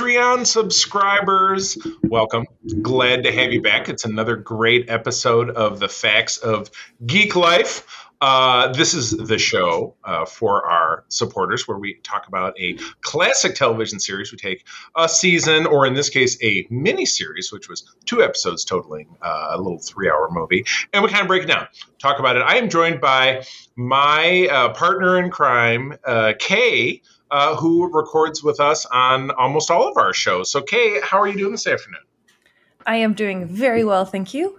Patreon subscribers. Welcome. Glad to have you back. It's another great episode of the Facts of Geek Life. Uh, this is the show uh, for our supporters where we talk about a classic television series. We take a season, or in this case, a mini series, which was two episodes totaling uh, a little three hour movie, and we kind of break it down, talk about it. I am joined by my uh, partner in crime, uh, Kae. Uh, who records with us on almost all of our shows. So, Kae, how are you doing this afternoon? I am doing very well, thank you.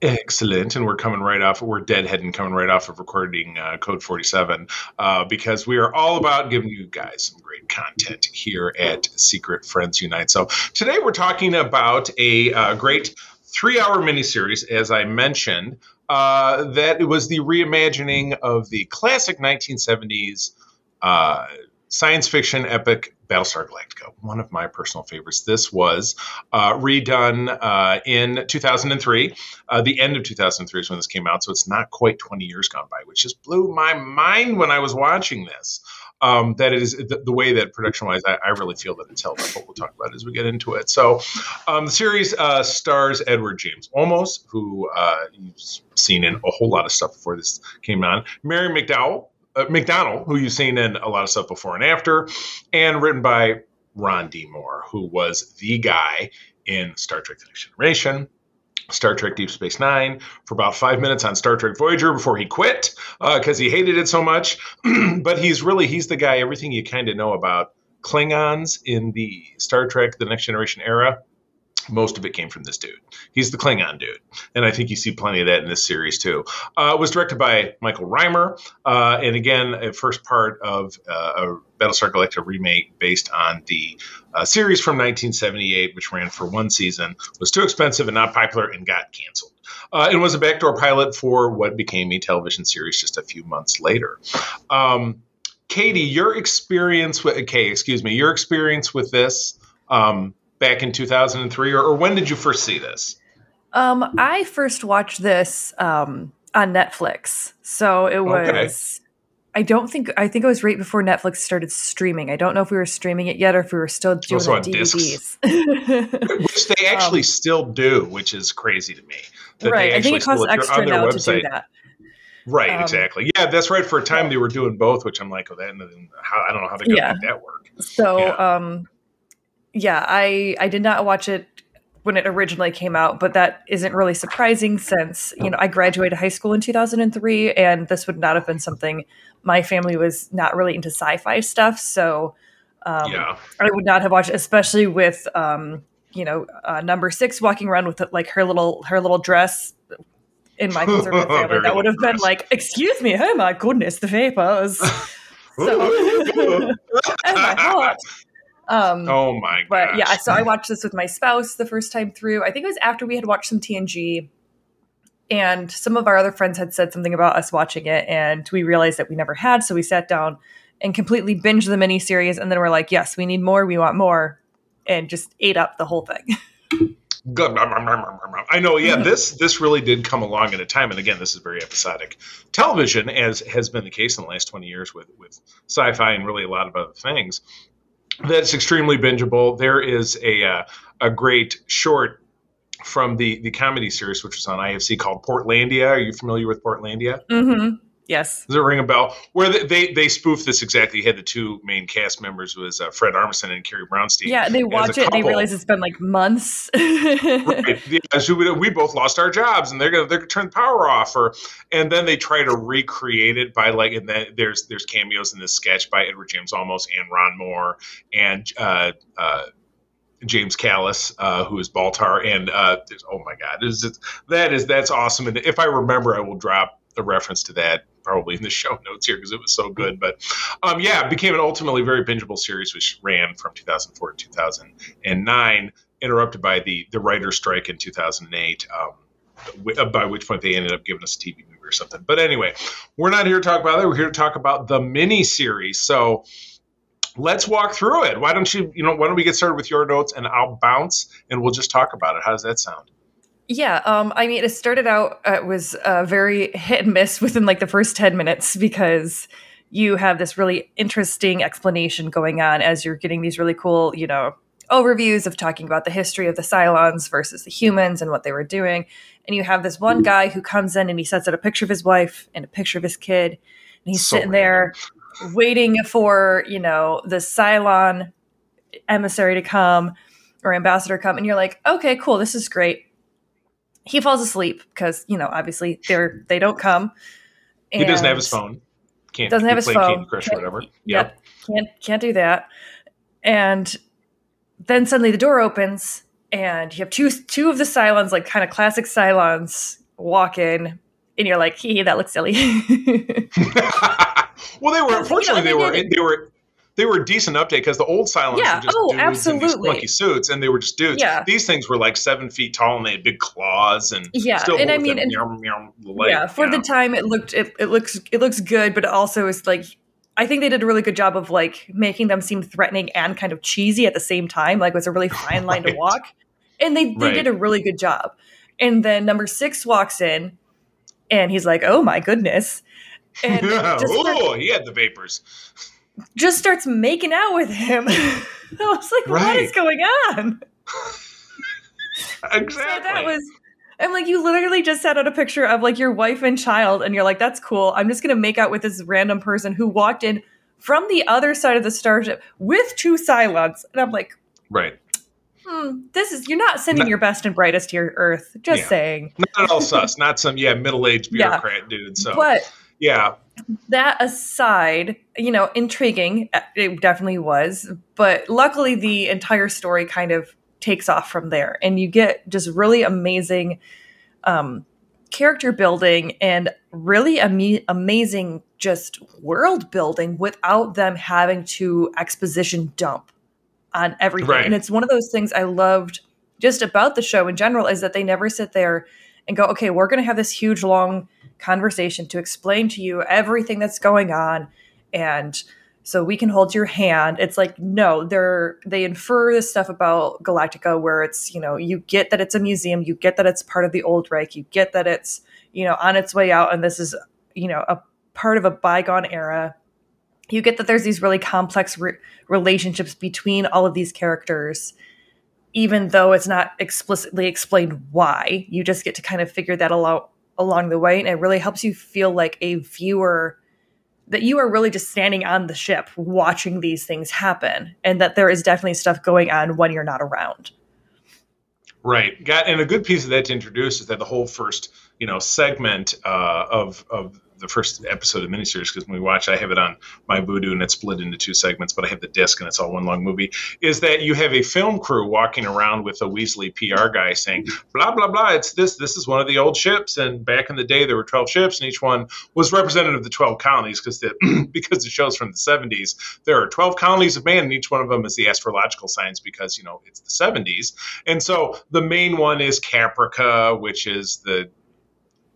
Excellent, and we're coming right off. We're deadheading coming right off of recording uh, Code Forty Seven uh, because we are all about giving you guys some great content here at Secret Friends Unite. So today we're talking about a uh, great three-hour miniseries, as I mentioned. Uh, that it was the reimagining of the classic 1970s uh, science fiction epic Battlestar Galactica, one of my personal favorites. This was uh, redone uh, in 2003. Uh, the end of 2003 is when this came out, so it's not quite 20 years gone by, which just blew my mind when I was watching this. Um, that is the, the way that production wise, I, I, really feel that it's held up. But we'll talk about as we get into it. So, um, the series uh, stars Edward James Olmos, who uh, you've seen in a whole lot of stuff before this came on. Mary McDowell, uh, McDonnell, who you've seen in a lot of stuff before and after, and written by Ron D. Moore, who was the guy in Star Trek The Next Generation, Star Trek Deep Space Nine for about five minutes on Star Trek Voyager before he quit because uh, he hated it so much. but he's really he's the guy. Everything you kind of know about Klingons in the Star Trek The Next Generation era most of it came from this dude. He's the Klingon dude, and I think you see plenty of that in this series too. Uh, it was directed by Michael Rymer, uh, and again, a first part of uh, a Battlestar Galactica remake based on the uh, series from 1978, which ran for one season, was too expensive and not popular, and got canceled. Uh, and was a backdoor pilot for what became a television series just a few months later. Um, Katie, your experience with okay, excuse me, your experience with this. Um, back in 2003, or, or when did you first see this? Um, I first watched this um, on Netflix. So it was. Okay. I don't think I think it was right before Netflix started streaming. I don't know if we were streaming it yet or if we were still doing also on DVDs. which they actually um, still do, which is crazy to me. right. I think it costs extra now website. to do that. Right, um, exactly. Yeah, that's right. For a time, they were doing both, which I'm like, oh, that, how, I don't know how they could yeah. make that work. So, yeah. um, yeah, I I did not watch it when it originally came out, but that isn't really surprising since, you know, I graduated high school in 2003 and this would not have been something my family was not really into sci-fi stuff, so um, yeah. I would not have watched especially with um, you know, uh, number 6 walking around with like her little her little dress in my conservative family that would have been like, "Excuse me, oh my goodness, the vapors." so, oh my heart. Um, oh my god! But yeah, so I watched this with my spouse the first time through. I think it was after we had watched some TNG, and some of our other friends had said something about us watching it, and we realized that we never had. So we sat down and completely binged the miniseries, and then we're like, "Yes, we need more. We want more," and just ate up the whole thing. I know, yeah. This this really did come along at a time, and again, this is very episodic television, as has been the case in the last twenty years with with sci-fi and really a lot of other things that's extremely bingeable. There is a uh, a great short from the the comedy series, which was on IFC called Portlandia. Are you familiar with Portlandia? Mm-hmm. Yes. Does it ring a bell? Where they they, they spoof this exactly. You had the two main cast members was uh, Fred Armisen and Carrie Brownstein. Yeah, they watch it and they realize it's been like months. right. Yeah, so we, we, both lost our jobs and they're gonna they're gonna turn the power off, or and then they try to recreate it by like and then there's there's cameos in this sketch by Edward James Olmos and Ron Moore and. Uh, uh, James Callis, uh, who is Baltar, and uh, oh my God, is that is that's awesome. And if I remember, I will drop a reference to that probably in the show notes here because it was so good. But um, yeah, it became an ultimately very bingeable series, which ran from 2004 to 2009, interrupted by the the writer's strike in 2008. Um, uh, by which point they ended up giving us a TV movie or something. But anyway, we're not here to talk about that. We're here to talk about the mini series. So let's walk through it. Why don't you, you know, why don't we get started with your notes and I'll bounce and we'll just talk about it. How does that sound? Yeah, um, I mean, it started out uh, it was uh, very hit and miss within like the first ten minutes because you have this really interesting explanation going on as you're getting these really cool, you know, overviews of talking about the history of the Cylons versus the humans and what they were doing. And you have this one guy who comes in and he sets out a picture of his wife and a picture of his kid. And he's so sitting random. there waiting for, you know, the Cylon emissary to come or ambassador come. And you're like, okay, cool, this is great. He falls asleep because, you know, obviously they're they don't come. he doesn't have his phone. Can't doesn't have his phone. Candy Crush or whatever. Yep. yep. Can't can't do that. And then suddenly the door opens and you have two two of the Cylons, like kind of classic Cylons, walk in, and you're like, "Hee, that looks silly." well, they were unfortunately you know, they, they were they were they were a decent update because the old Cylons yeah. were just oh, dudes absolutely. in these monkey suits, and they were just dudes. Yeah. These things were like seven feet tall, and they had big claws, and yeah, and I mean, and, meow, meow, leg, yeah, for the know. time it looked it, it looks it looks good, but it also is like I think they did a really good job of like making them seem threatening and kind of cheesy at the same time. Like it was a really fine line right. to walk, and they they right. did a really good job. And then number six walks in, and he's like, "Oh my goodness!" And oh, he had the vapors just starts making out with him. I was like, right. what is going on? exactly. So that was I'm like, you literally just set out a picture of like your wife and child, and you're like, that's cool. I'm just gonna make out with this random person who walked in from the other side of the starship with two Cylons. And I'm like, Right. Hmm, this is you're not sending not, your best and brightest to your Earth. Just yeah. saying. Not all sus. Not some yeah middle aged bureaucrat yeah. dude. So, but yeah, that aside, you know, intriguing, uh, it definitely was. But luckily, the entire story kind of takes off from there, and you get just really amazing um, character building and really am- amazing just world building without them having to exposition dump on everything. Right. And it's one of those things I loved just about the show in general is that they never sit there and go, okay, we're going to have this huge long conversation to explain to you everything that's going on and so we can hold your hand. It's like no they're they infer this stuff about galactica where it's you know you get that it's a museum you get that it's part of the old reich you get that it's you know on its way out and this is you know a part of a bygone era. You get that there's these really complex re- relationships between all of these characters even though it's not explicitly explained why you just get to kind of figure that out along the way and it really helps you feel like a viewer that you are really just standing on the ship watching these things happen and that there is definitely stuff going on when you're not around. Right. Got and a good piece of that to introduce is that the whole first you know segment uh, of of the first episode of the miniseries because when we watch, I have it on my Vudu and it's split into two segments, but I have the disc and it's all one long movie. Is that you have a film crew walking around with a Weasley PR guy saying blah blah blah. It's this. This is one of the old ships, and back in the day there were twelve ships, and each one was representative of the twelve colonies because the because the show's from the seventies. There are twelve colonies of man, and each one of them is the astrological signs because you know it's the seventies. And so the main one is Caprica, which is the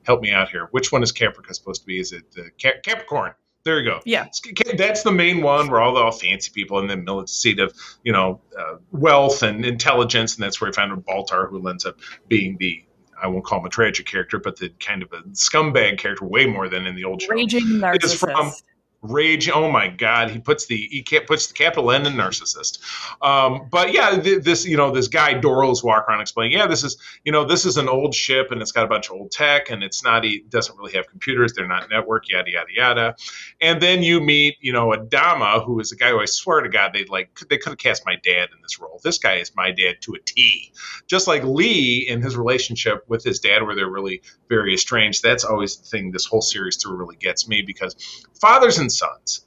help me out here. Which one is Caprica supposed to be? Is it the Cap- Capricorn? There you go. Yeah, that's the main one where all the all fancy people and the seat of you know uh, wealth and intelligence, and that's where we found Baltar, who ends up being the I won't call him a tragic character, but the kind of a scumbag character, way more than in the old show. Raging narcissist. Is from rage. Oh my god he puts the he can't puts the capital n in narcissist. Um, but yeah th- this you know this guy Doral's walk around explaining yeah this is you know this is an old ship and it's got a bunch of old tech and it's not it doesn't really have computers. They're not network yada yada yada. And then you meet you know Adama who is a guy who I swear to god they like they could have cast my dad in this role. This guy is my dad to a T. Just like Lee in his relationship with his dad where they're really very estranged. That's always the thing this whole series through really gets me because fathers and sons.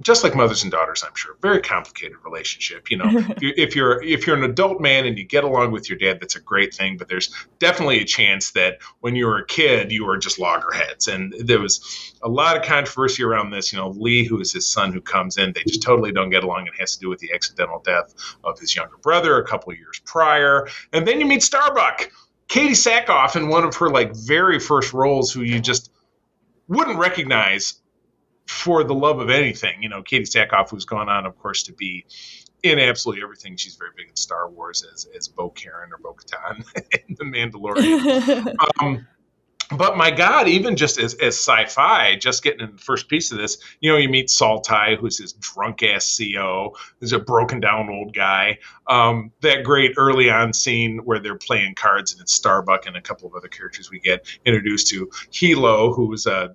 Just like mothers and daughters i'm sure. Very complicated relationship you know. If you're if you're an adult man and you get along with your dad that's a great thing but there's definitely a chance that when you were a kid you were just loggerheads. And there was a lot of controversy around this you know lee who is his son who comes in. They just totally don't get along. It has to do with the accidental death of his younger brother a couple years prior. And then you meet starbuck Katee Sackhoff in one of her like very first roles who you just wouldn't recognize for the love of anything. You know, Katee Sackhoff, who's gone on, of course, to be in absolutely everything. She's very big in Star Wars as as Bo Karen or Bo Katan in The Mandalorian. um, but my God, even just as, as sci-fi, just getting in the first piece of this, you know, you meet Saul Tigh, who's his drunk ass CO, who's a broken down old guy. Um, that great early on scene where they're playing cards and it's Starbuck and a couple of other characters we get introduced to. Helo, who's uh,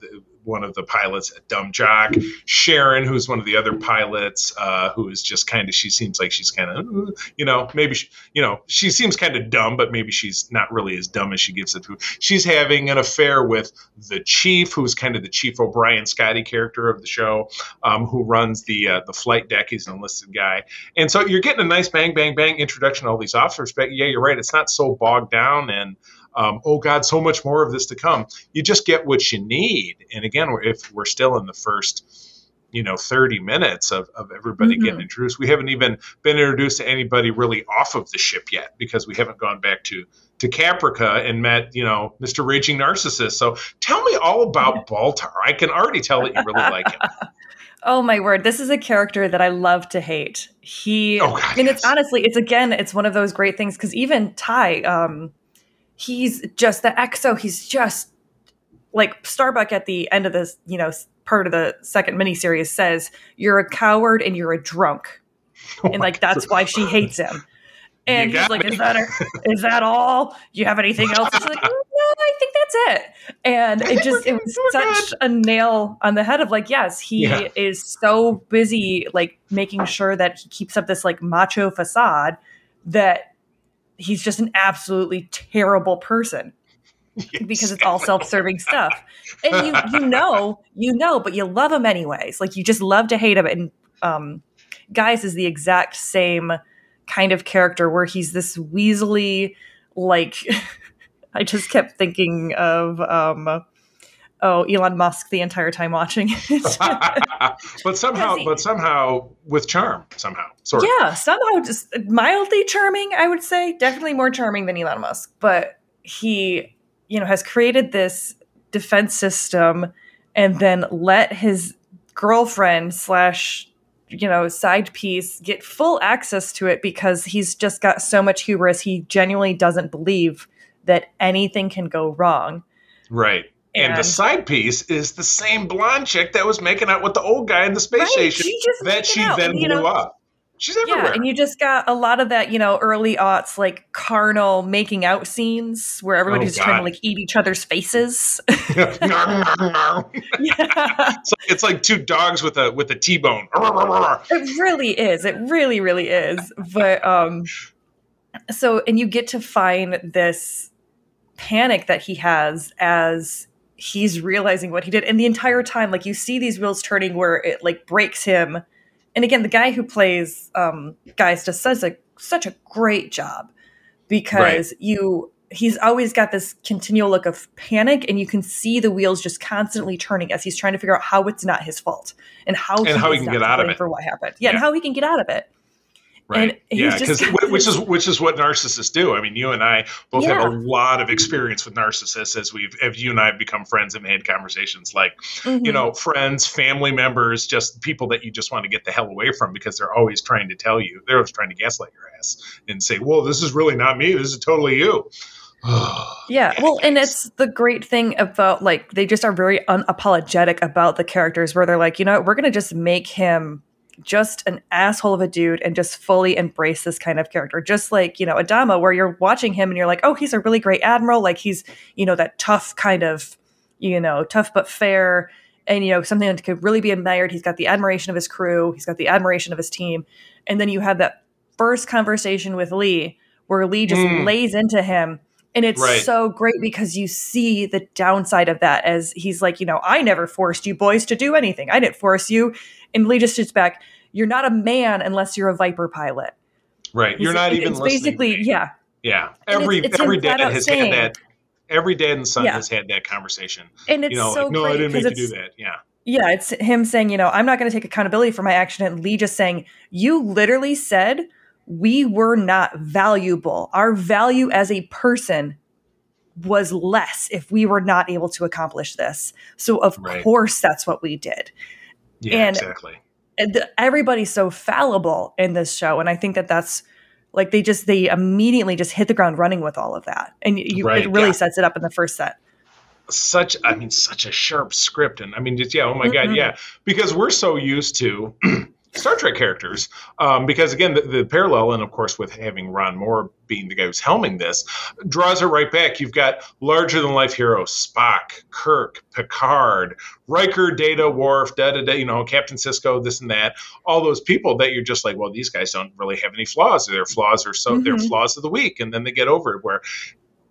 one of the pilots, a dumb jock. Sharon, who's one of the other pilots, uh, who is just kind of, she seems like she's kind of, you know, maybe, she, you know, she seems kind of dumb, but maybe she's not really as dumb as she gives it to. She's having an affair with the chief, who's kind of the Chief O'Brien Scotty character of the show, um, who runs the uh, the flight deck. He's an enlisted guy, and so you're getting a nice bang, bang, bang introduction to all these officers. But yeah, you're right. It's not so bogged down and um, oh God, so much more of this to come. You just get what you need. And again, if we're still in the first, you know, 30 minutes of, of everybody mm-hmm. getting introduced, we haven't even been introduced to anybody really off of the ship yet because we haven't gone back to to Caprica and met, you know, Mr. Raging Narcissist. So tell me all about Baltar. I can already tell that you really like him. Oh my word! This is a character that I love to hate. He, oh God, and yes. it's honestly, it's again, it's one of those great things because even ty um, he's just the exo he's just like starbuck at the end of this you know part of the second miniseries says you're a coward and you're a drunk. Oh and like that's why she hates him. And he's like me. is that a, is that all? You have anything else? She's like mm, no i think that's it. And it just it was such a nail on the head of like yes he yeah. is so busy like making sure that he keeps up this like macho facade that he's just an absolutely terrible person yes. because it's all self-serving stuff. And you you know you know but you love him anyways. Like you just love to hate him. And um Gaius is the exact same kind of character where he's this weaselly like i just kept thinking of um oh Elon Musk the entire time watching it. but somehow, he, but somehow with charm, somehow, sort of. Yeah, somehow just mildly charming. I would say definitely more charming than Elon Musk. But he, you know, has created this defense system and then let his girlfriend slash you know side piece get full access to it because he's just got so much hubris he genuinely doesn't believe that anything can go wrong right and, and, the side piece is the same blonde chick that was making out with the old guy in the space right, station she that she out. then blew know, up. She's everywhere. Yeah, and you just got a lot of that, you know, early aughts like carnal making out scenes where everybody's oh, trying to like eat each other's faces. yeah. It's like, it's like two dogs with a with a T-bone. it really is. It really, really is. But um so and you get to find this panic that he has as he's realizing what he did. And the entire time like you see these wheels turning where it like breaks him. And again the guy who plays um Gaius just says a such a great job because right. you he's always got this continual look of panic and you can see the wheels just constantly turning as he's trying to figure out how it's not his fault and how and he how he can get out of it. for what happened. Yeah, yeah, and how he can get out of it Right. And yeah, because which is which is what narcissists do. I mean, you and I both yeah. have a lot of experience with narcissists as we've as you and I have become friends and had conversations like, mm-hmm. you know, friends, family members, just people that you just want to get the hell away from because they're always trying to tell you, they're always trying to gaslight your ass and say, Well, this is really not me, this is totally you. yeah, well, and it's the great thing about like they just are very unapologetic about the characters where they're like, you know, we're going to just make him just an asshole of a dude and just fully embrace this kind of character. Just like, you know, Adama, where you're watching him and you're like, oh, he's a really great admiral. Like he's, you know, that tough kind of, you know, tough but fair and, you know, something that could really be admired. He's got the admiration of his crew, he's got the admiration of his team. And then you have that first conversation with Lee where Lee just mm. lays into him. And it's right. so great because you see the downside of that as he's like, you know, I never forced you boys to do anything. I didn't force you. And Lee just shoots back, You're not a man unless you're a Viper pilot. Right. You're not even it's basically, yeah. Yeah. Every it's, it's every dad has saying, had that every dad and son yeah. has had that conversation. And it's you know, so like, no, I didn't make you do that. Yeah. Yeah, it's him saying, you know, I'm not going to take accountability for my action. And Lee just saying, you literally said we were not valuable. Our value as a person was less if we were not able to accomplish this. So, of right. course, that's what we did. Yeah, and exactly. Everybody's so fallible in this show, and I think that that's like they just they immediately just hit the ground running with all of that, and you, right, it really yeah. sets it up in the first set. such I mean such a sharp script and I mean just yeah oh my mm-hmm. god yeah because we're so used to Star Trek characters um, because again the, the, parallel and of course with having Ron Moore being the guy who's helming this draws it right back. You've got larger than life heroes Spock Kirk Picard Riker Data Worf da da da you know Captain Sisko this and that. All those people that you're just like well these guys don't really have any flaws. Their flaws are so mm-hmm. their flaws of the week and then they get over it where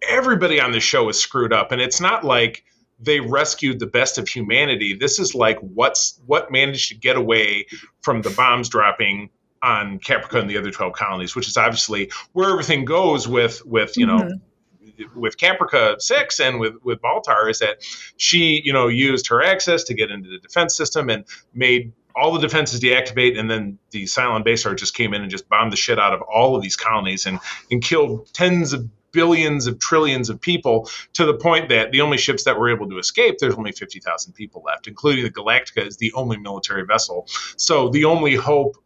everybody on the show is screwed up, and it's not like they rescued the best of humanity. This is like what's what managed to get away from the bombs dropping on Caprica and the other 12 colonies, which is obviously where everything goes with with you know mm-hmm. with Caprica 6 and with with Baltar is that she, you know, used her access to get into the defense system and made all the defenses deactivate, and then the Cylon Basestar just came in and just bombed the shit out of all of these colonies and and killed tens of billions of trillions of people to the point that the only ships that were able to escape, there's only 50,000 people left, including the Galactica is the only military vessel. So the only hope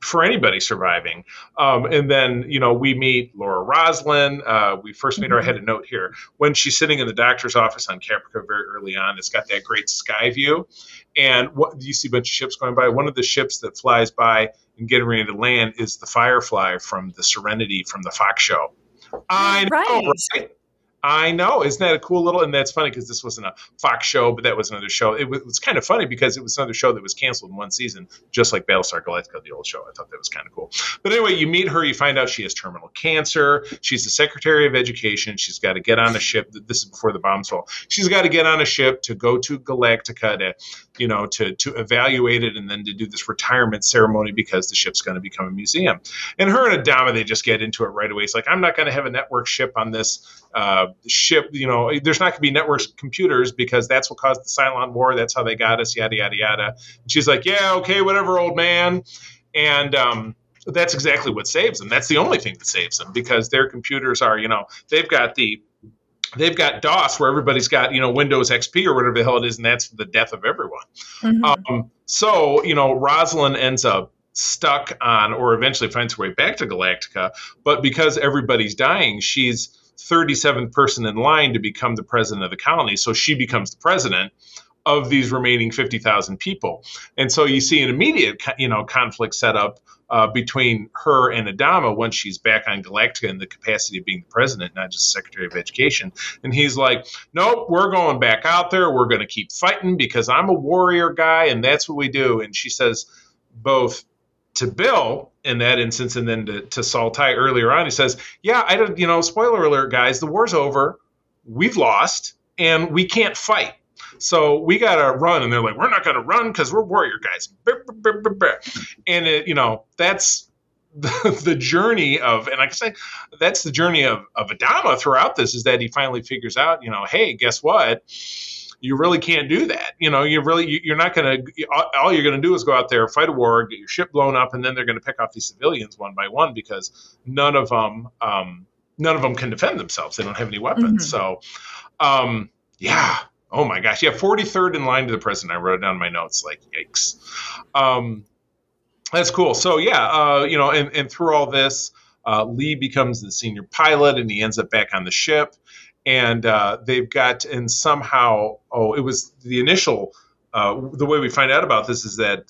for anybody surviving. Um, and then, you know, we meet Laura Roslin. Uh, we first meet her. I had a note here when she's sitting in the doctor's office on Caprica very early on. It's got that great sky view, and what you see a bunch of ships going by. One of the ships that flies by and getting ready to land is the Firefly from the Serenity from the Fox show. I know, right? right? I know. Isn't that a cool little? And that's funny because this wasn't a Fox show, but that was another show. It was, it was, kind of funny because it was another show that was canceled in one season, just like Battlestar Galactica, the old show. I thought that was kind of cool. But anyway, you meet her, you find out she has terminal cancer. She's the Secretary of Education. She's got to get on a ship. This is before the bombs fall. She's got to get on a ship to go to Galactica to, you know, to to evaluate it and then to do this retirement ceremony because the ship's going to become a museum. And her and Adama, they just get into it right away. It's like I'm not going to have a network ship on this uh, ship. You know, there's not going to be network computers because that's what caused the Cylon War. That's how they got us. Yada yada yada. And she's like, yeah, okay, whatever, old man. And um, that's exactly what saves them. That's the only thing that saves them because their computers are, you know, they've got the they've got DOS where everybody's got you know Windows XP or whatever the hell it is, and that's the death of everyone. Mm-hmm. Um, so you know, Roslin ends up stuck on, or eventually finds her way back to Galactica, but because everybody's dying, she's 37th person in line to become the president of the colony. So she becomes the president of these remaining 50,000 people. And so you see an immediate, you know, conflict set up uh, between her and Adama once she's back on Galactica in the capacity of being the president, not just Secretary of Education. And he's like, nope, we're going back out there. We're going to keep fighting because I'm a warrior guy and that's what we do. And she says both to Bill in that instance, and then to, to Saul Tigh earlier on, he says, "Yeah, I don't, you know, spoiler alert, guys, the war's over, we've lost, and we can't fight." So we got to run. And they're like, we're not going to run because we're warrior guys. And, it, you know, that's the, the, journey of, and I say, that's the journey of, of Adama throughout this is that he finally figures out, you know, hey, guess what? you really can't do that. You know, you really you're not going to. All you're going to do is go out there, fight a war, get your ship blown up, and then they're going to pick off these civilians one by one because none of them, um, none of them can defend themselves. They don't have any weapons. Mm-hmm. So, um, yeah. Oh my gosh. Yeah, 43rd in line to the president. I wrote it down in my notes. Like, yikes. Um, that's cool. So yeah, uh, you know, and, and through all this, uh, Lee becomes the senior pilot, and he ends up back on the ship and uh, they've got and somehow oh it was the initial uh, the way we find out about this is that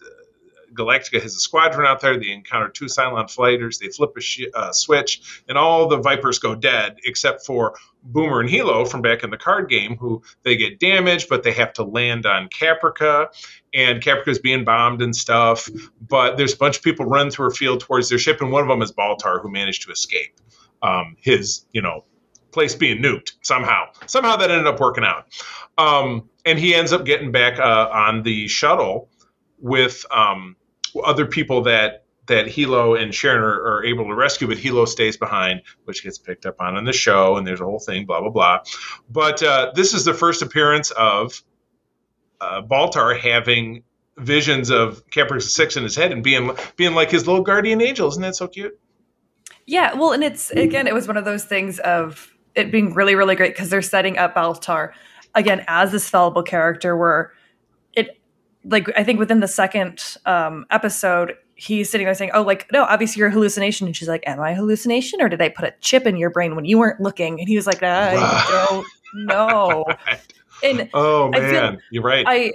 Galactica has a squadron out there. They encounter two Cylon fighters. They flip a sh- uh, switch, and all the Vipers go dead except for Boomer and Helo from back in the card game, who they get damaged, but they have to land on Caprica, and Caprica is being bombed and stuff. But there's a bunch of people run through a field towards their ship, and one of them is Baltar, who managed to escape. Um, his, you know, place being nuked somehow. Somehow that ended up working out. Um, and he ends up getting back uh, on the shuttle with um, other people that that Helo and Sharon are, are, able to rescue, but Helo stays behind, which gets picked up on in the show, and there's a whole thing, blah blah blah. But uh, this is the first appearance of uh, Baltar having visions of Caprica Six in his head and being being like his little guardian angel. Isn't that so cute? Yeah, well, and it's again, it was one of those things of it being really, really great because they're setting up Baltar again as this fallible character where it like I think within the second um, episode, he's sitting there saying, Oh, like, no, obviously you're a hallucination. And she's like, Am I a hallucination? Or did I put a chip in your brain when you weren't looking? And he was like, I don't know. And oh feel- man, you're right. I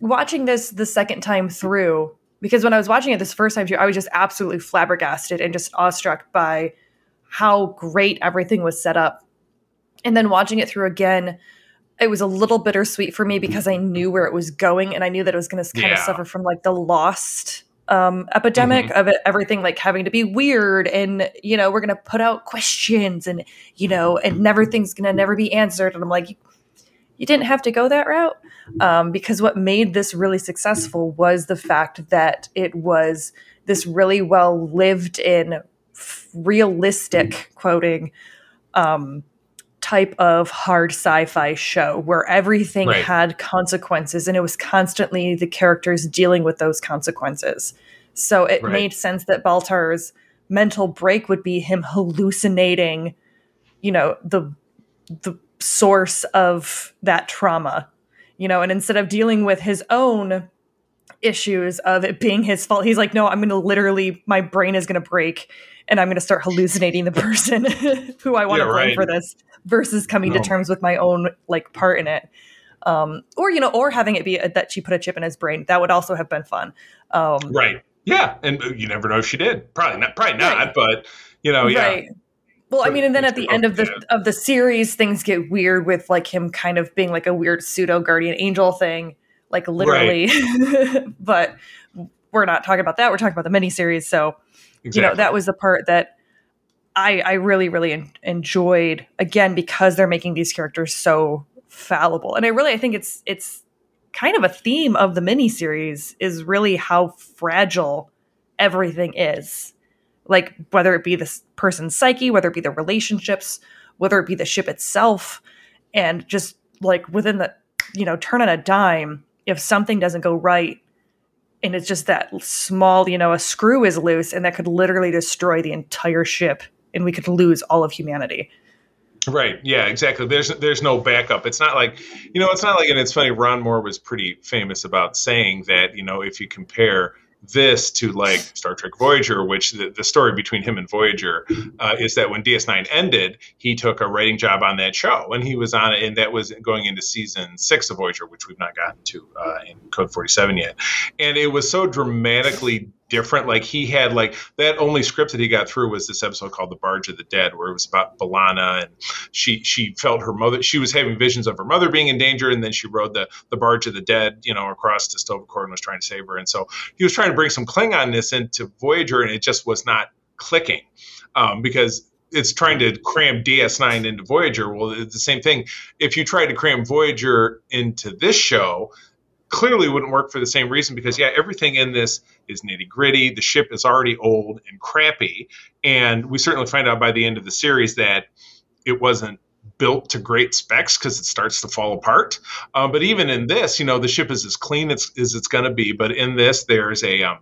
watching this the second time through because when I was watching it this first time through, I was just absolutely flabbergasted and just awestruck by how great everything was set up. And then watching it through again, it was a little bittersweet for me because I knew where it was going and I knew that it was going to kind of suffer from like the lost um epidemic of it, everything like having to be weird and you know we're to put out questions and you know and everything's going to never be answered. And I'm like you didn't have to go that route. Um, because what made this really successful was the fact that it was this really well lived in f- realistic quoting um, type of hard sci-fi show where everything Right. had consequences and it was constantly the characters dealing with those consequences so it Right. made sense that baltar's mental break would be him hallucinating you know the the source of that trauma you know and instead of dealing with his own issues of it being his fault he's like no i'm going to literally my brain is going to break and i'm going to start hallucinating the person who i want to Yeah, blame right. for this versus coming to terms with my own like part in it um or you know or having it be a, that she put a chip in his brain that would also have been fun um right. Yeah, and you never know if she did. Probably not. Probably not. Right. But you know, yeah. Right. Well, I mean, and then at the end of the of the series, things get weird with like him kind of being like a weird pseudo guardian angel thing, like literally. but we're not talking about that. We're talking about the miniseries. So Exactly. you know that was the part that I I really really en- enjoyed again because they're making these characters so fallible, and I really I think it's it's kind of a theme of the miniseries is really how fragile everything is like whether it be this person's psyche, whether it be the relationships, whether it be the ship itself, and just like within the you know turn on a dime, if something doesn't go right, and it's just that small, you know, a screw is loose, and that could literally destroy the entire ship, and we could lose all of humanity. Right. Yeah. Exactly. There's there's no backup. It's not like you know. It's not like, and it's funny. Ron Moore was pretty famous about saying that you know if you compare this to like Star Trek Voyager, which the, the story between him and Voyager uh, is that when DS9 ended, he took a writing job on that show, and he was on it, and that was going into season six of Voyager, which we've not gotten to uh, in Code 47 yet, and it was so dramatically different. Like he had like that only script that he got through was this episode called The Barge of the Dead, where it was about B'Elanna and she she felt her mother she was having visions of her mother being in danger, and then she rode the the barge of the dead, you know, across to Sto-vo-kor and was trying to save her. And so he was trying to bring some Klingonness into Voyager, and it just was not clicking um, because it's trying to cram DS9 into Voyager. Well, it's the same thing. If you tried to cram Voyager into this show, clearly wouldn't work for the same reason because yeah, everything in this is nitty gritty. The ship is already old and crappy, and we certainly find out by the end of the series that it wasn't built to great specs because it starts to fall apart. Uh, but even in this, you know, the ship is as clean as, as it's going to be. But in this, there's a um,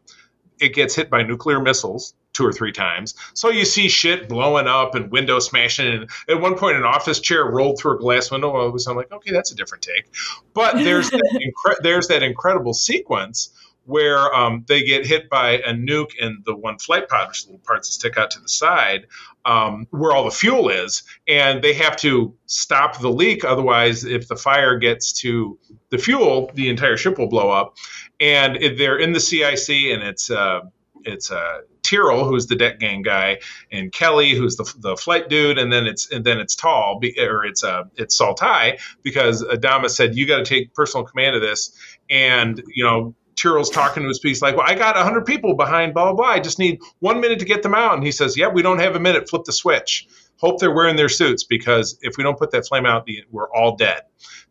it gets hit by nuclear missiles two or three times. So you see shit blowing up and windows smashing. And at one point, an office chair rolled through a glass window. I was I'm like, okay, that's a different take. But there's that incre- there's that incredible sequence where um, they get hit by a nuke and the one flight pod, which is little parts that stick out to the side, um, where all the fuel is, and they have to stop the leak. Otherwise, if the fire gets to the fuel, the entire ship will blow up. And it, they're in the CIC, and it's uh, it's uh, Tyrol, who's the deck gang guy, and Kelly, who's the, the flight dude, and then it's and then it's Tall, or it's uh, it's Saul Tigh, because Adama said you got to take personal command of this, and you know Tyrol's talking to his piece like, well, I got 100 people behind, blah, blah, blah. I just need one minute to get them out. And he says, yeah, we don't have a minute. Flip the switch. Hope they're wearing their suits because if we don't put that flame out, we're all dead.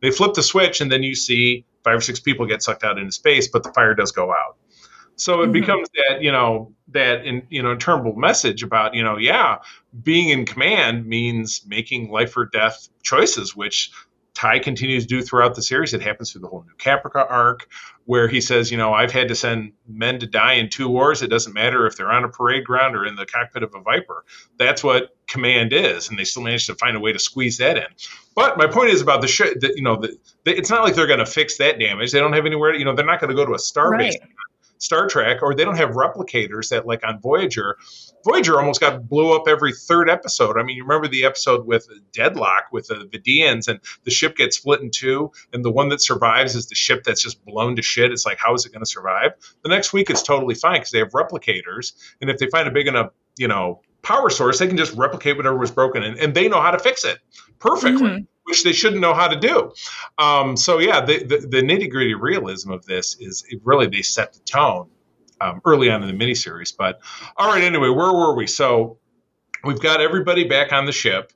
They flip the switch, and then you see five or six people get sucked out into space, but the fire does go out. So it Mhm. becomes that, you know, that in, you know, interminable message about, you know, yeah, being in command means making life or death choices, which Tigh continues to do throughout the series. It happens through the whole new Caprica arc, where he says, you know, I've had to send men to die in two wars. It doesn't matter if they're on a parade ground or in the cockpit of a Viper. That's what command is, and they still manage to find a way to squeeze that in. But my point is about the ship. That you know, the, the, it's not like they're going to fix that damage. They don't have anywhere. You know, they're not going to go to a starbase. Right. Star Trek, or they don't have replicators that, like on Voyager, Voyager almost got blew up every third episode. I mean, you remember the episode with Deadlock with the Vidians, and the ship gets split in two, and the one that survives is the ship that's just blown to shit. It's like, how is it going to survive? The next week, it's totally fine because they have replicators, and if they find a big enough, you know, power source, they can just replicate whatever was broken, and, and they know how to fix it perfectly. Mm-hmm which they shouldn't know how to do. Um, so yeah, the, the, the nitty gritty realism of this is really they set the tone um, early on in the miniseries. But all right, anyway, where were we? So we've got everybody back on the ship,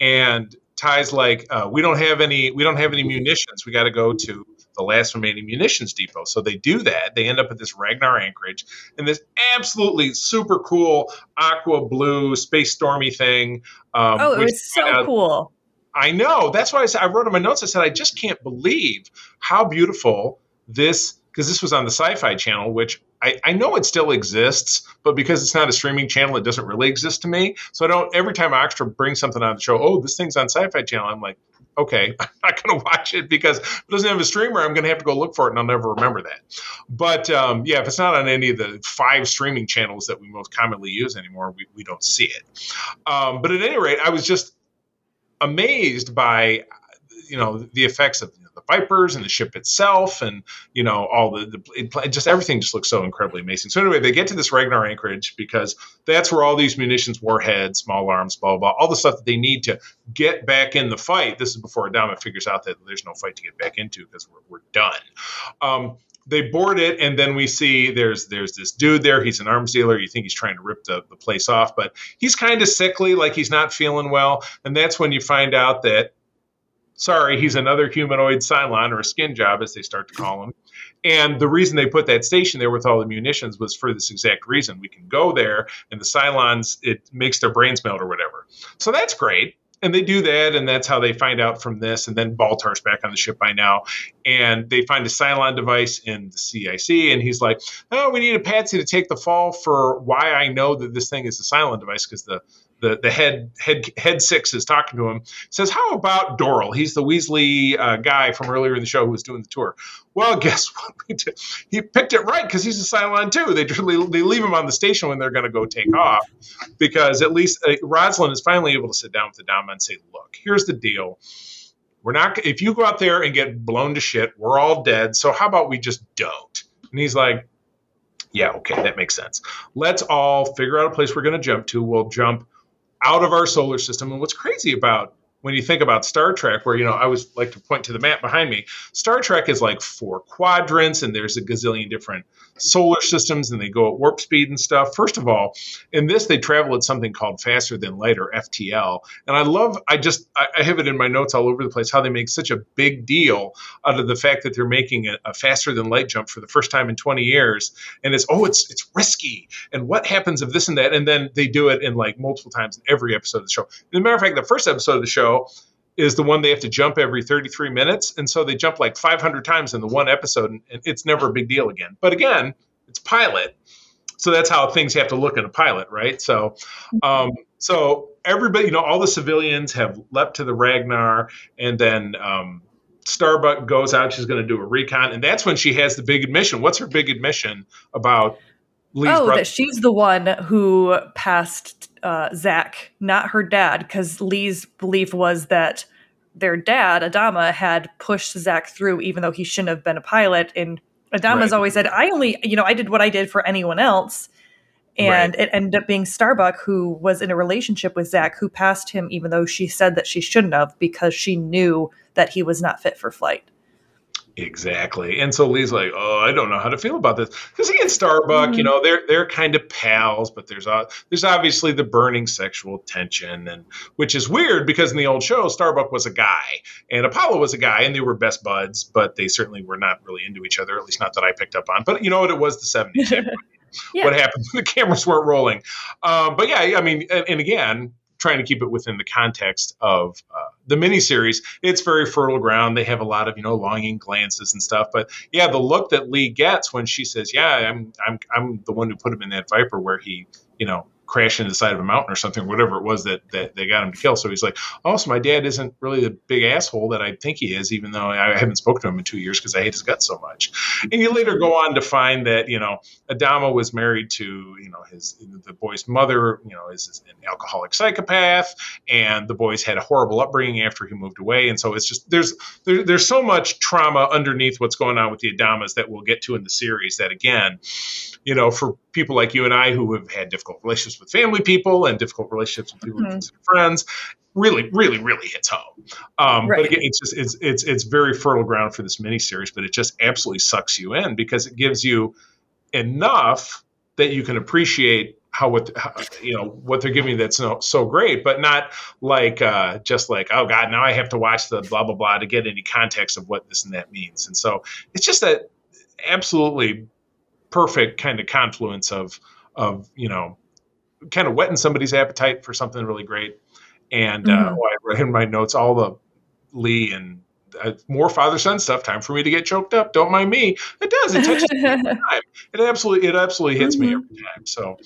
and Tig's like, uh, we don't have any, we don't have any munitions. We got to go to the last remaining munitions depot. So they do that. They end up at this Ragnar anchorage and this absolutely super cool aqua blue space stormy thing. Um, oh, it was so cool. I know. That's why I, said, I wrote in my notes. I said I just can't believe how beautiful this because this was on the Sci-Fi Channel, which I, I, know it still exists, but because it's not a streaming channel, it doesn't really exist to me. So I don't. Every time Toxtra brings something on the show, oh, this thing's on Sci-Fi Channel, I'm like, okay, I'm not going to watch it because it doesn't have a streamer, I'm going to have to go look for it, and I'll never remember that. But um, yeah, if it's not on any of the five streaming channels that we most commonly use anymore, we, we don't see it. Um, but at any rate, I was just amazed by you know the effects of the Vipers and the ship itself, and you know all the, the just everything just looks so incredibly amazing. So anyway, they get to this Ragnar anchorage because that's where all these munitions, warheads, small arms, blah blah, blah all the stuff that they need to get back in the fight. This is before Adama figures out that there's no fight to get back into because we're, we're done. Um, they board it and then we see there's there's this dude there he's an arms dealer you think he's trying to rip the, the place off but he's kind of sickly like he's not feeling well and that's when you find out that sorry he's another humanoid cylon or a skin job as they start to call him. And the reason they put that station there with all the munitions was for this exact reason. We can go there and the cylons it makes their brains melt or whatever. So that's great. And they do that, and that's how they find out from this. And then Baltar's back on the ship by now, and they find a Cylon device in the CIC, and he's like, "Oh, we need a patsy to take the fall for why I know that this thing is a Cylon device because the the, the head head head six is talking to him. Says, "How about Doral? He's the Weasley uh, guy from earlier in the show who was doing the tour." Well, guess what? he picked it right because he's a Cylon too. They they leave him on the station when they're going to go take off because at least uh, is finally able to sit down with the Adama and say, "Look, here's the deal." We're not. If you go out there and get blown to shit, we're all dead. So how about we just don't? And he's like, yeah, okay, that makes sense. Let's all figure out a place we're going to jump to. We'll jump out of our solar system. And what's crazy about when you think about Star Trek, where you know I always like to point to the map behind me, Star Trek is like four quadrants, and there's a gazillion different solar systems, and they go at warp speed and stuff. First of all, in this they travel at something called faster than light or FTL, and I love. I just I have it in my notes all over the place how they make such a big deal out of the fact that they're making a, a faster than light jump for the first time in 20 years, and it's oh it's it's risky, and what happens if this and that, and then they do it in like multiple times in every episode of the show. As a matter of fact, the first episode of the show is the one they have to jump every 33 minutes. And so they jump like 500 times in the one episode, and it's never a big deal again. But again, it's pilot. So that's how things have to look in a pilot, right? So, um, so everybody, you know, all the civilians have leapt to the Ragnar, and then um, Starbuck goes out. She's going to do a recon, and that's when she has the big admission. What's her big admission about? Lee's oh, brother? that she's the one who passed uh, Zach, not her dad, because Lee's belief was that their dad, Adama, had pushed Zach through, even though he shouldn't have been a pilot. And Adama's right. always said, I only, you know, I did what I did for anyone else. And right. it ended up being Starbuck, who was in a relationship with Zach, who passed him, even though she said that she shouldn't have, because she knew that he was not fit for flight. Exactly. And so Lee's like, "Oh, I don't know how to feel about this." Cuz he and Starbuck, mm-hmm. you know, they're they're kind of pals, but there's uh, there's obviously the burning sexual tension and which is weird because in the old show Starbuck was a guy and Apollo was a guy and they were best buds, but they certainly were not really into each other, at least not that I picked up on. But you know what it was the 70s. yeah. What happened? When the cameras weren't rolling. Um, but yeah, I mean, and, and again, trying to keep it within the context of uh, the miniseries. It's very fertile ground. They have a lot of you know longing glances and stuff. But yeah, the look that Lee gets when she says, "Yeah, I'm I'm I'm the one who put him in that Viper," where he you know crash into the side of a mountain or something, whatever it was that, that they got him to kill. So he's like, oh, my dad isn't really the big asshole that I think he is, even though I haven't spoken to him in two years because I hate his guts so much. And you later go on to find that, you know, Adama was married to, you know, his, the boy's mother, you know, is an alcoholic psychopath and the boys had a horrible upbringing after he moved away. And so it's just, there's, there, there's so much trauma underneath what's going on with the Adamas that we'll get to in the series that again, you know, for people like you and I who have had difficult relationships with family people and difficult relationships with people mm-hmm. friends, really, really, really hits home. Um, right. But again, it's just it's it's it's very fertile ground for this miniseries, but it just absolutely sucks you in because it gives you enough that you can appreciate how what how, you know what they're giving that's so, so great, but not like uh, just like oh god, now I have to watch the blah blah blah to get any context of what this and that means. And so it's just that absolutely perfect kind of confluence of of you know kind of whetting somebody's appetite for something really great. And uh, mm-hmm. uh, oh, I wrote in my notes all the Lee and uh, more father son stuff. Time for me to get choked up. Don't mind me. It does. It touches me every time. It absolutely it absolutely hits mm-hmm. me every time. So,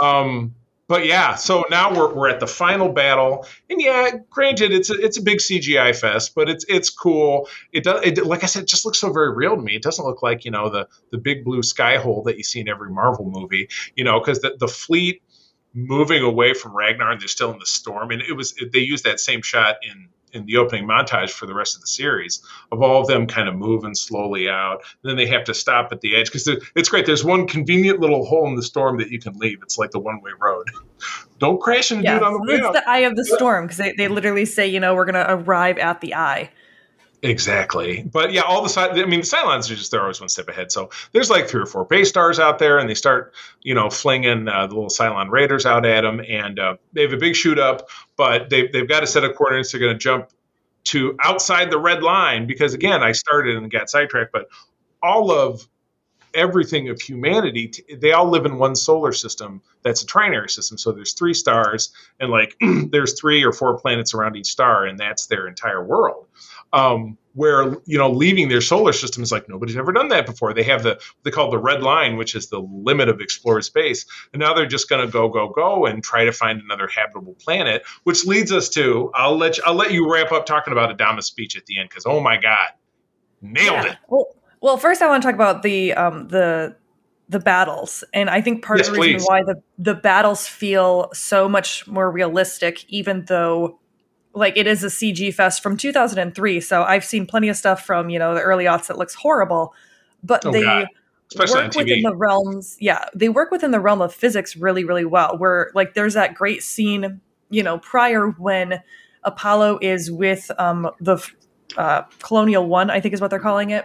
um, but yeah, so now we're, we're at the final battle, and yeah, granted, it's a, it's a big CGI fest, but it's it's cool. It does, it, like I said, it just looks so very real to me. It doesn't look like you know the the big blue sky hole that you see in every Marvel movie, you know, because the the fleet moving away from Ragnar and they're still in the storm, and it was they used that same shot in in the opening montage for the rest of the series of all of them kind of moving slowly out. And then they have to stop at the edge because it's great. There's one convenient little hole in the storm that you can leave. It's like the one way road. Don't crash into yeah, it on the way It's the eye of the storm because they, they literally say, you know, we're going to arrive at the eye. Exactly. But yeah, all the side, I mean, the Cylons are just, they're always one step ahead. So there's like three or four base stars out there, and they start, you know, flinging uh, the little Cylon Raiders out at them. And uh, they have a big shoot up, but they, they've got a set of coordinates. They're going to jump to outside the red line because, again, I started and got sidetracked, but all of everything of humanity they all live in one solar system that's a trinary system so there's three stars and like there's three or four planets around each star and that's their entire world um, where you know leaving their solar system is like nobody's ever done that before. They have the they call the red line, which is the limit of explored space, and now they're just going to go go go and try to find another habitable planet. Which leads us to I'll let you, I'll let you wrap up talking about Adama's speech at the end because oh my god, nailed yeah. it. Well, well, first I want to talk about the um, the the battles, and I think part yes, of the reason please. why the the battles feel so much more realistic, even though like it is a CG fest from 2003. So I've seen plenty of stuff from you know the early aughts that looks horrible, but oh, they God. Especially work within the realms. Yeah, they work within the realm of physics really, really well. Where like there's that great scene, you know, prior when Apollo is with um the uh, Colonial One, I think is what they're calling it,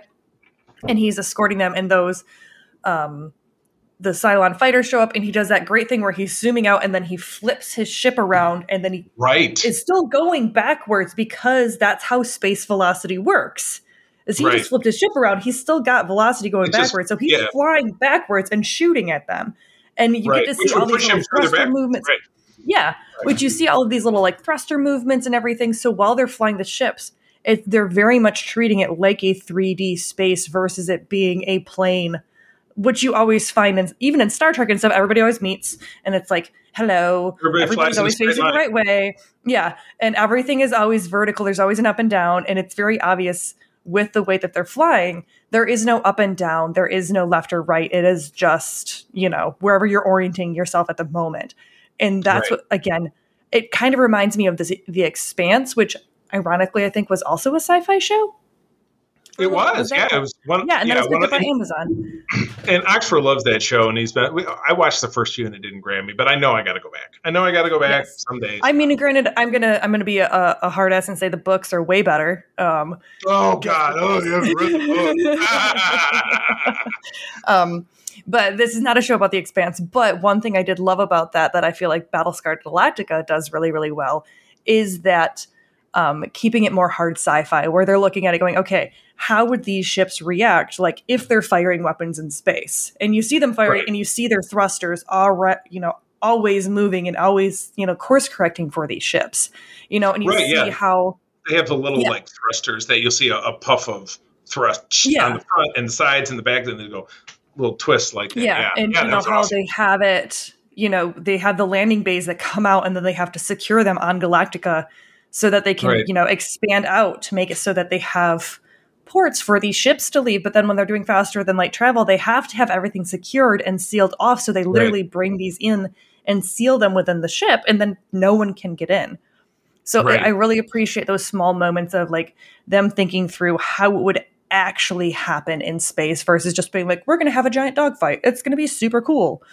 and he's escorting them, and those um the Cylon fighters show up and he does that great thing where he's zooming out and then he flips his ship around and then he right. is still going backwards because that's how space velocity works. Is he right. just flipped his ship around, he's still got velocity going it's backwards. Just, so he's yeah. flying backwards and shooting at them. And you right. get to see all these little thruster movements. Right. Yeah. Which you see all of these little like thruster movements and everything. So while they're flying the ships, it, they're very much treating it like a 3D space versus it being a plane which you always find in even in Star Trek and stuff, everybody always meets and it's like, hello, Everybody everybody's always facing the right way. Yeah. And everything is always vertical. There's always an up and down. And it's very obvious with the way that they're flying. There is no up and down. There is no left or right. It is just, you know, wherever you're orienting yourself at the moment. And that's right. what again, it kind of reminds me of the the expanse, which ironically I think was also a sci-fi show. It was, was yeah. It was one. Yeah, and yeah, that was picked up by Amazon. And Toxtra loves that show, and he's been. I watched the first few, and it didn't grab me, but I know I got to go back. I know I got to go back yes. someday. I mean, granted, I'm gonna I'm gonna be a, a hard ass and say the books are way better. Um, oh God! Oh, you haven't read the book. um, but this is not a show about the Expanse. But one thing I did love about that that I feel like Battlestar Galactica does really really well is that um, keeping it more hard sci-fi, where they're looking at it going, okay, how would these ships react, like if they're firing weapons in space? And you see them firing, right. and you see their thrusters already, you know, always moving and always, you know, course correcting for these ships, you know, and you right, see yeah. how they have the little yeah. like thrusters that you'll see a, a puff of thrust yeah. on the front and the sides and the back, and they go little twists like that. Yeah, and you know how awesome. they have it you know, they have the landing bays that come out and then they have to secure them on Galactica so that they can, Right. you know, expand out to make it so that they have ports for these ships to leave. But then when they're doing faster than light travel, they have to have everything secured and sealed off. So they literally bring these in and seal them within the ship, and then no one can get in. So I- Right. I really appreciate those small moments of like them thinking through how it would actually happen in space versus just being like, we're going to have a giant dogfight. It's going to be super cool.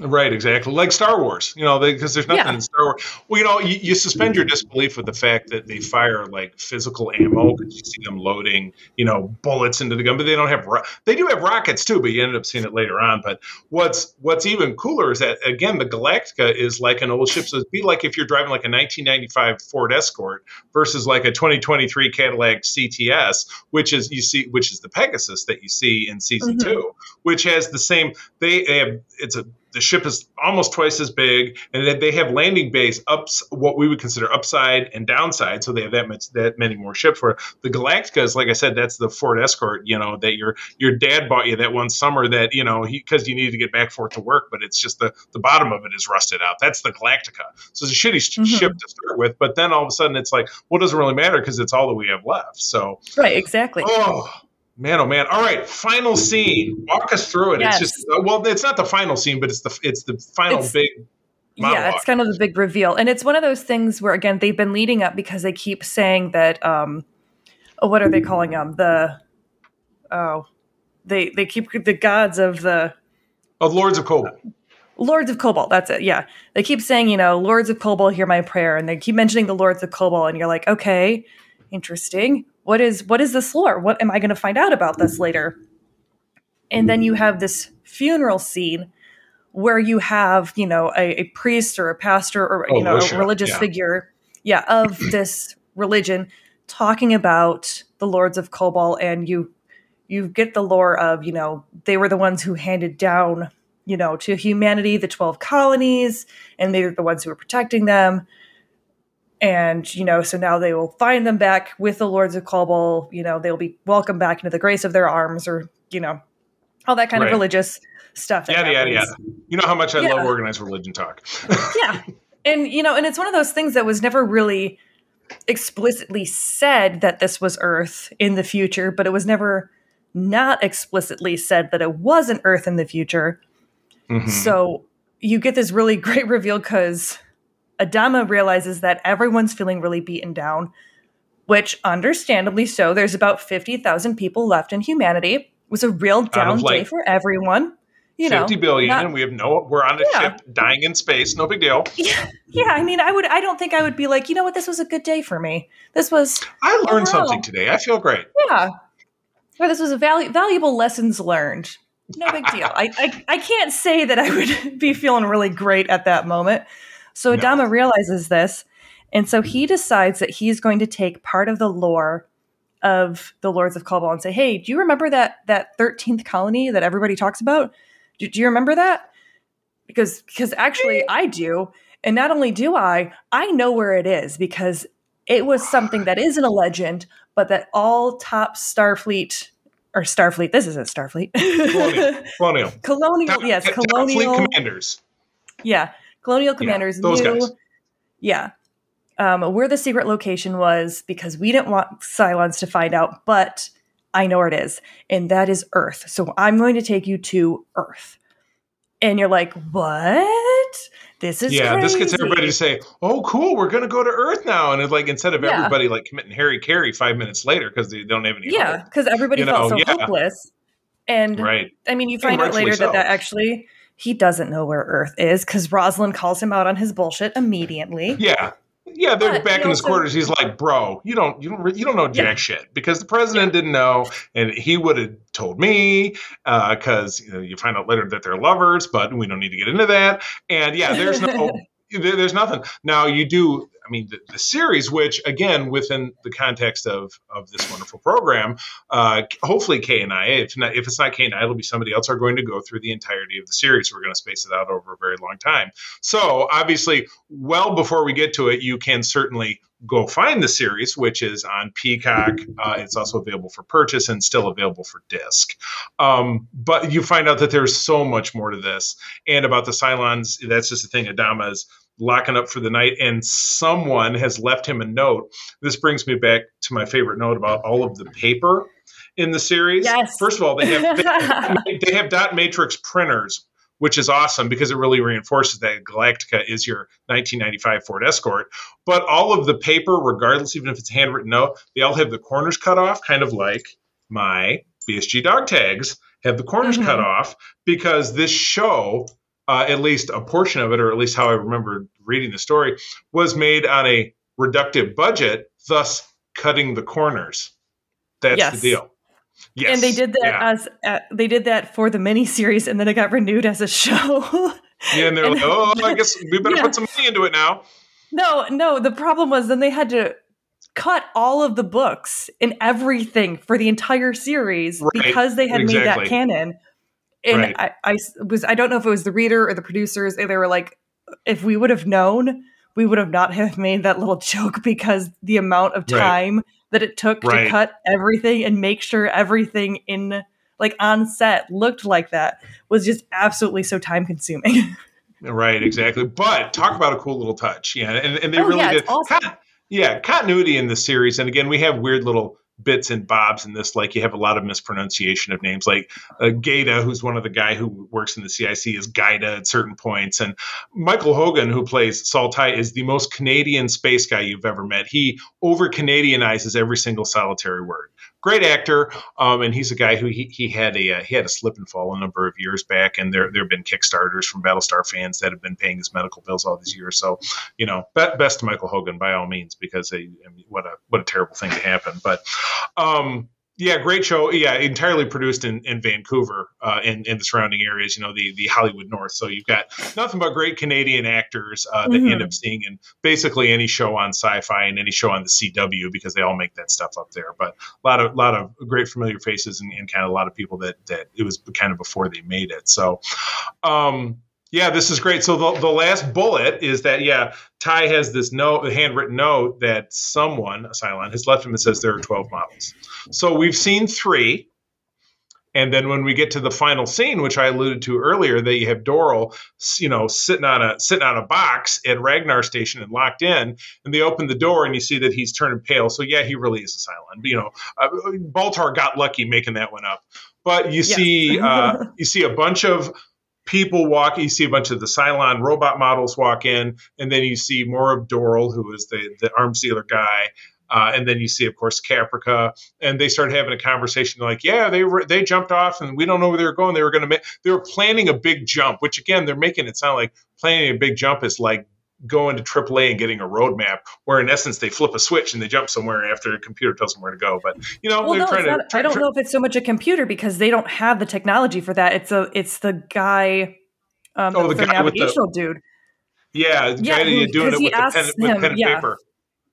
Right, exactly. Like Star Wars, you know, because there's nothing Yeah. in Star Wars. Well, you know, you, you suspend your disbelief with the fact that they fire like physical ammo because you see them loading, you know, bullets into the gun, but they don't have. Ro- they do have rockets too, but you end up seeing it later on. But what's what's even cooler is that again, the Galactica is like an old ship. So it'd be like if you're driving like a 1995 Ford Escort versus like a 2023 Cadillac CTS, which is you see, which is the Pegasus that you see in season Mhm. two, which has the same. They, they have it's a the ship is almost twice as big, and they have landing bays ups what we would consider upside and downside. So they have that much that many more ships. Where the Galactica is, like I said, that's the Ford Escort. You know that your your dad bought you that one summer that you know because you needed to get back for it to work, but it's just the the bottom of it is rusted out. That's the Galactica. So it's a shitty sh- Mhm. ship to start with, but then all of a sudden it's like, well, it doesn't really matter because it's all that we have left. So Right, exactly. Oh man, oh man! All right, final scene. Walk us through it. Yes. It's just uh, well, it's not the final scene, but it's the it's the final It's- big. yeah, it's kind of the big reveal. And it's one of those things where, again, they've been leading up because they keep saying that, um, oh, what are they calling them? The, oh, they, they keep the gods of the, Of Lords of Kobol. Lords of Kobol, that's it. Yeah. They keep saying, you know, Lords of Kobol, hear my prayer. And they keep mentioning the Lords of Kobol. And you're like, okay, interesting. What is what is this lore? What am I gonna find out about this later? And then you have this funeral scene where you have, you know, a, a priest or a pastor or Oh, you know, a religious yeah. figure, yeah, of this religion talking about the Lords of Kobol and you you get the lore of, you know, they were the ones who handed down you know, to humanity, the 12 colonies, and they're the ones who are protecting them. And, you know, so now they will find them back with the Lords of Kobol. You know, they'll be welcomed back into the grace of their arms or, you know, all that kind Right. of religious stuff. yada happens. yada. You know how much I Yeah. love organized religion talk. yeah and you know and it's one of those things that was never really explicitly said that this was earth in the future but it was never not explicitly said that it wasn't earth in the future Mhm. so you get this really great reveal because adama realizes that everyone's feeling really beaten down which understandably so there's about 50000 people left in humanity it was a real down day like for everyone you know Fifty billion, not- and we have no. We're on a Yeah. ship dying in space. No big deal. Yeah, yeah. I mean, I would. I don't think I would be like, you know what? This was a good day for me. This was, I learned Wow. something today. I feel great. yeah. Or this was a valu- valuable lessons learned. No big deal. I, I, I can't say that I would be feeling really great at that moment. So No. Adama realizes this, and so he mm-hmm. decides that he's going to take part of the lore of the Lords of Kobol and say, "Hey, do you remember that that thirteenth colony that everybody talks about? Do, do you remember that? Because because actually I do, and not only do I, I know where it is because it was something that isn't a legend, but that all top Starfleet or Starfleet. This isn't Starfleet. Colonial. Colonial. colonial, Top- yes, top colonial. fleet commanders. Yeah, colonial commanders those knew. guys. Yeah, um, where the secret location was because we didn't want Cylons to find out, but I know where it is, and that is Earth. So I'm going to take you to Earth. And you're like, what? This is yeah, this gets everybody to say, "Oh, cool, we're going to go to Earth now." And it's like instead of Yeah. everybody like committing Harry Carey five minutes later because they don't have any. Yeah, because everybody You felt know, so yeah. hopeless. And right. I mean, you And find out rightfully later that that actually he doesn't know where Earth is because Roslin calls him out on his bullshit immediately. Yeah. Yeah, they're But back he in his also- quarters. He's like, "Bro, you don't, you don't, you don't know jack Yeah. shit because the president didn't know, and he would have told me uh, because you, know, you find out later that they're lovers, but we don't need to get into that. And yeah, there's no, there- there's nothing. Now you do. I mean, the, the, series, which again, within the context of of this wonderful program, uh, hopefully Kae and I, if not, if it's not Kae and I, it'll be somebody else, are going to go through the entirety of the series. We're going to space it out over a very long time. So obviously, well before we get to it, you can certainly go find the series, which is on Peacock. Uh, it's also available for purchase and still available for disc. Um, but you find out that there's so much more to this. And about the Cylons, that's just the thing. Adama is locking up for the night, and someone has left him a note. This brings me back to my favorite note about all of the paper in the series. Yes. First of all, they have they, they have dot matrix printers which is awesome because it really reinforces that Galactica is your 1995 Ford Escort. But all of the paper, regardless, even if it's a handwritten note, they all have the corners cut off, kind of like my BSG dog tags have the corners mm-hmm. cut off because this show, uh, at least a portion of it, or at least how I remember reading the story, was made on a reductive budget, thus cutting the corners. That's yes. the deal. Yes. And they did that yeah. as uh, they did that for the miniseries, and then it got renewed as a show. yeah, and they're and like, "Oh, I guess we better yeah. put some money into it now." No, no. The problem was then they had to cut all of the books and everything for the entire series right. because they had exactly. made that canon. And right. I, I was I don't know if it was the reader or the producers. They were like, if we would have known, we would have not have made that little joke because the amount of time. Right that it took right. to cut everything and make sure everything in like on set looked like that was just absolutely so time consuming. right, exactly. But talk about a cool little touch. Yeah, and, and they oh, really yeah, did. Awesome. yeah, continuity in the series. And again, we have weird little bits and bobs in this. Like you have a lot of mispronunciation of names, like uh, Gaeta, who's one of the guy who works in the CIC, is Gaida at certain points, and Michael Hogan, who plays Saul Tigh, is the most Canadian space guy you've ever met. He over Canadianizes every single solitary word great actor, um, and he's a guy who he, he had a uh, he had a slip and fall a number of years back, and there there have been Kickstarters from Battlestar fans that have been paying his medical bills all these years. So, you know, best to Michael Hogan by all means, because I mean, what a what a terrible thing to happen. But um, yeah, great show. Yeah, entirely produced in, in Vancouver uh, in, in the surrounding areas, you know, the, the Hollywood North. So you've got nothing but great Canadian actors uh, that mm-hmm. you end up seeing in basically any show on sci fi and any show on the CW because they all make that stuff up there. But a lot of lot of great familiar faces and, and kind of a lot of people that, that it was kind of before they made it. So, um, yeah, this is great. So the, the last bullet is that yeah, Tigh has this note, handwritten note that someone, a Cylon, has left him that says there are twelve models. So we've seen three, and then when we get to the final scene, which I alluded to earlier, that you have Doral, you know, sitting on a sitting on a box at Ragnar Station and locked in, and they open the door and you see that he's turning pale. So yeah, he really is a Cylon. You know, uh, Baltar got lucky making that one up. But you yes. see, uh, you see a bunch of people walk. You see a bunch of the Cylon robot models walk in, and then you see more of Doral, who is the the arms dealer guy. Uh, and then you see, of course, Caprica, and they start having a conversation like, "Yeah, they were they jumped off, and we don't know where they were going. They were going to make they were planning a big jump, which again, they're making it sound like planning a big jump is like going to AAA and getting a roadmap, where in essence they flip a switch and they jump somewhere after a computer tells them where to go. But you know, well, no, trying to, not, try, I don't try, know if it's so much a computer because they don't have the technology for that. It's a it's the guy, um, oh, the, the guy navigational the, dude. Yeah, yeah, guy who, doing it with, pen, with him, pen and yeah. paper.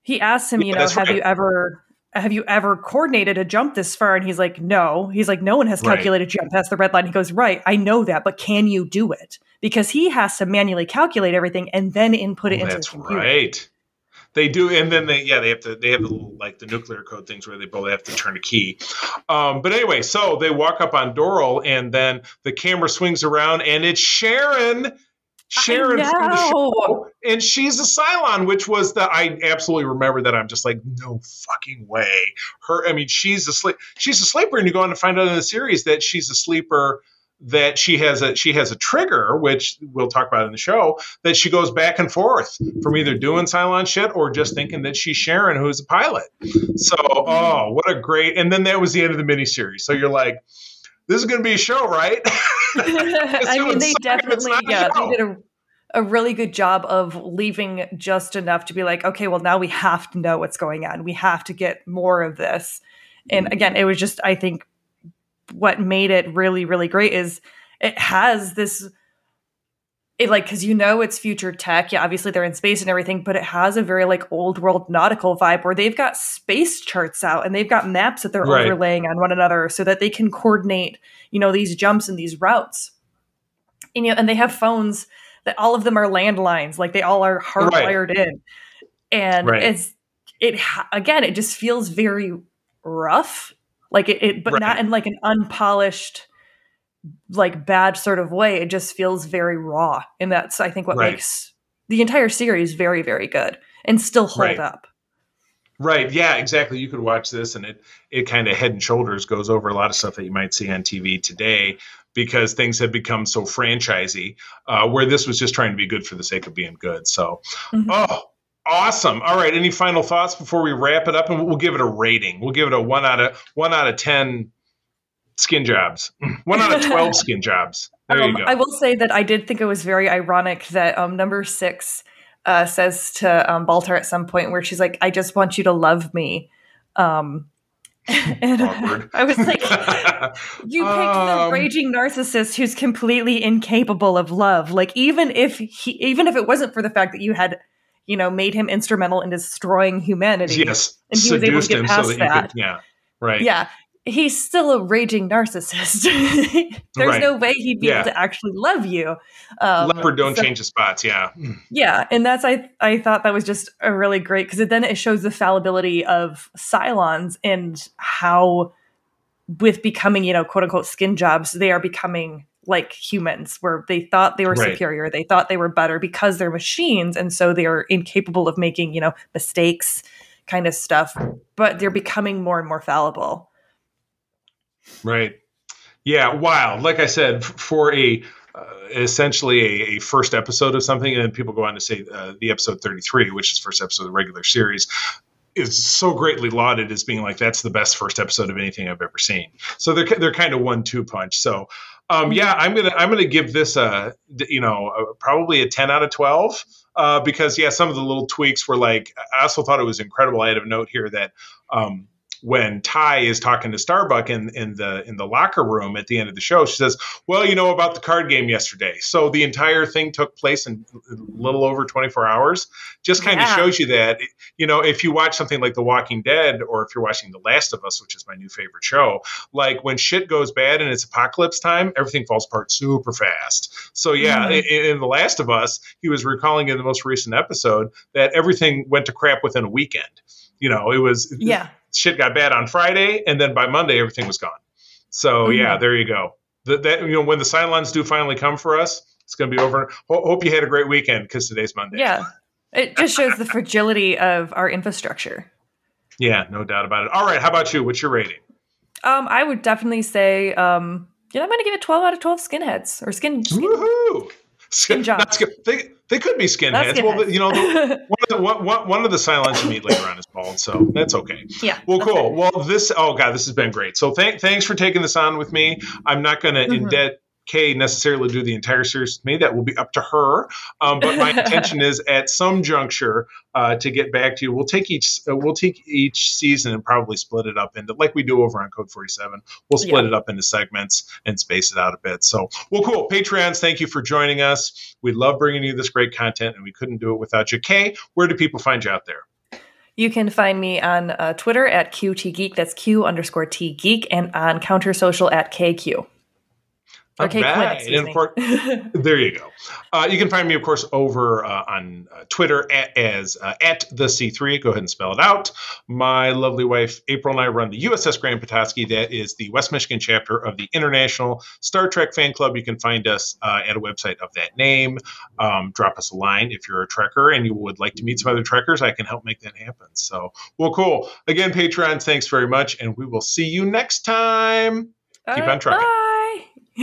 He asks him, yeah, you know, have right. you ever have you ever coordinated a jump this far? And he's like, no. He's like, no one has calculated right. jump past the red line. He goes, right, I know that, but can you do it? Because he has to manually calculate everything and then input it oh, into the computer. Right. They do, and then they yeah they have to they have the like the nuclear code things where they both have to turn a key. Um, but anyway, so they walk up on Doral, and then the camera swings around, and it's Sharon Sharon from the show, and she's a Cylon, which was the I absolutely remember that. I'm just like, no fucking way. Her, I mean, she's a sleep, she's a sleeper, and you go on to find out in the series that she's a sleeper. That she has a she has a trigger, which we'll talk about in the show. That she goes back and forth from either doing Cylon shit or just thinking that she's Sharon, who's a pilot. So, oh, what a great! And then that was the end of the miniseries. So you're like, this is going to be a show, right? I mean, they definitely, yeah, they did a, a really good job of leaving just enough to be like, okay, well, now we have to know what's going on. We have to get more of this. And mm-hmm. again, it was just, I think, what made it really, really great is it has this it like because you know it's future tech yeah obviously they're in space and everything but it has a very like old world nautical vibe where they've got space charts out and they've got maps that they're Right. overlaying on one another so that they can coordinate you know these jumps and these routes and you know and they have phones that all of them are landlines like they all are hardwired in and Right. it's it again it just feels very rough like it, it but Right. not in like an unpolished like bad sort of way it just feels very raw and that's i think what Right. makes the entire series very very good and still hold Right. up Right. Yeah, exactly. You could watch this and it it kind of head and shoulders goes over a lot of stuff that you might see on TV today because things have become so franchisey, uh, where this was just trying to be good for the sake of being good. So, Mhm. oh, awesome. All right. Any final thoughts before we wrap it up? And we'll give it a rating. We'll give it a one out of one out of ten skin jobs. One out of twelve skin jobs. There Um, you go. I will say that I did think it was very ironic that um, number six uh, says to um, Baltar at some point where she's like, "I just want you to love me," um, and Awkward. I was like, "You picked the Um, raging narcissist who's completely incapable of love. Like even if he, even if it wasn't for the fact that you had, you know, made him instrumental in destroying humanity, yes. and he was able to get past so that, that. could, yeah. Right. yeah." He's still a raging narcissist. There's Right. no way he'd be Yeah. able to actually love you. Um, Leopard don't so- change the spots. Yeah. yeah, and that's I I thought that was just a really great because then it shows the fallibility of Cylons and how with becoming you know quote unquote skin jobs they are becoming like humans where they thought they were Right. superior they thought they were better because they're machines and so they are incapable of making you know mistakes kind of stuff but they're becoming more and more fallible Right. Yeah. Wow. Like I said, for a uh, essentially a, a first episode of something, and then people go on to say uh, the episode 33, which is first episode of the regular series, is so greatly lauded as being like that's the best first episode of anything I've ever seen. So they're they're kind of one two punch. So um, yeah, I'm gonna I'm gonna give this a you know a, probably a 10 out of 12 uh, because yeah, some of the little tweaks were like I also thought it was incredible. I had a note here that. Um, when Tigh is talking to Starbuck in, in the in the locker room at the end of the show, she says, "Well, you know about the card game yesterday." So the entire thing took place in a little over 24 hours. Just kind of shows you that you know if you watch something like The Walking Dead or if you're watching The Last of Us, which is my new favorite show, like when shit goes bad and it's apocalypse time, everything falls apart super fast. So yeah, Mhm. in, in The Last of Us, he was recalling in the most recent episode that everything went to crap within a weekend. You know, it was yeah shit got bad on Friday, and then by Monday everything was gone. So yeah, Mhm. there you go. That, that you know when the Cylons do finally come for us, it's going to be over. Ho- hope you had a great weekend because today's Monday. yeah it just shows the fragility of our infrastructure yeah, no doubt about it. All right, how about you? What's your rating? Um, I would definitely say, um, you know, I'm going to give it 12 out of 12 skinheads or skin. skin Woohoo! Skin not skin- they, they could be skinheads. Well, skinheads. you know, the, one, of the, one, one- of the Cylons you meet later on is bald, so that's okay. yeah. Well, cool. it. Well, this oh god, this has been great. So thank thanks for taking this on with me. I'm not going to Mhm. indebt Kae necessarily do the entire series with me. That will be up to her. Um, but my intention is at some juncture uh, to get back to you. We'll take each uh, we'll take each season and probably split it up into like we do over on Code 47. We'll split Yeah. it up into segments and space it out a bit. So well, cool. Patreons, thank you for joining us. We love bringing you this great content, and we couldn't do it without you. Kae, where do people find you out there? You can find me on uh, Twitter at QT Geek. That's Q underscore T Geek, and on Counter Social at KQ. Not K Quinn, bad. excuse And me. There you go. Uh, you can find me, of course, over uh, on uh, Twitter at, as uh, at the C3. Go ahead and spell it out. My lovely wife April and I run the USS Grand Petoskey. That is the West Michigan chapter of the International Star Trek Fan Club. You can find us uh, at a website of that name. Um, drop us a line if you're a Trekker and you would like to meet some other Trekkers. I can help make that happen. So, well, cool. Again, Patreon, thanks very much, and we will see you next time. All Keep right, on trucking. Bye.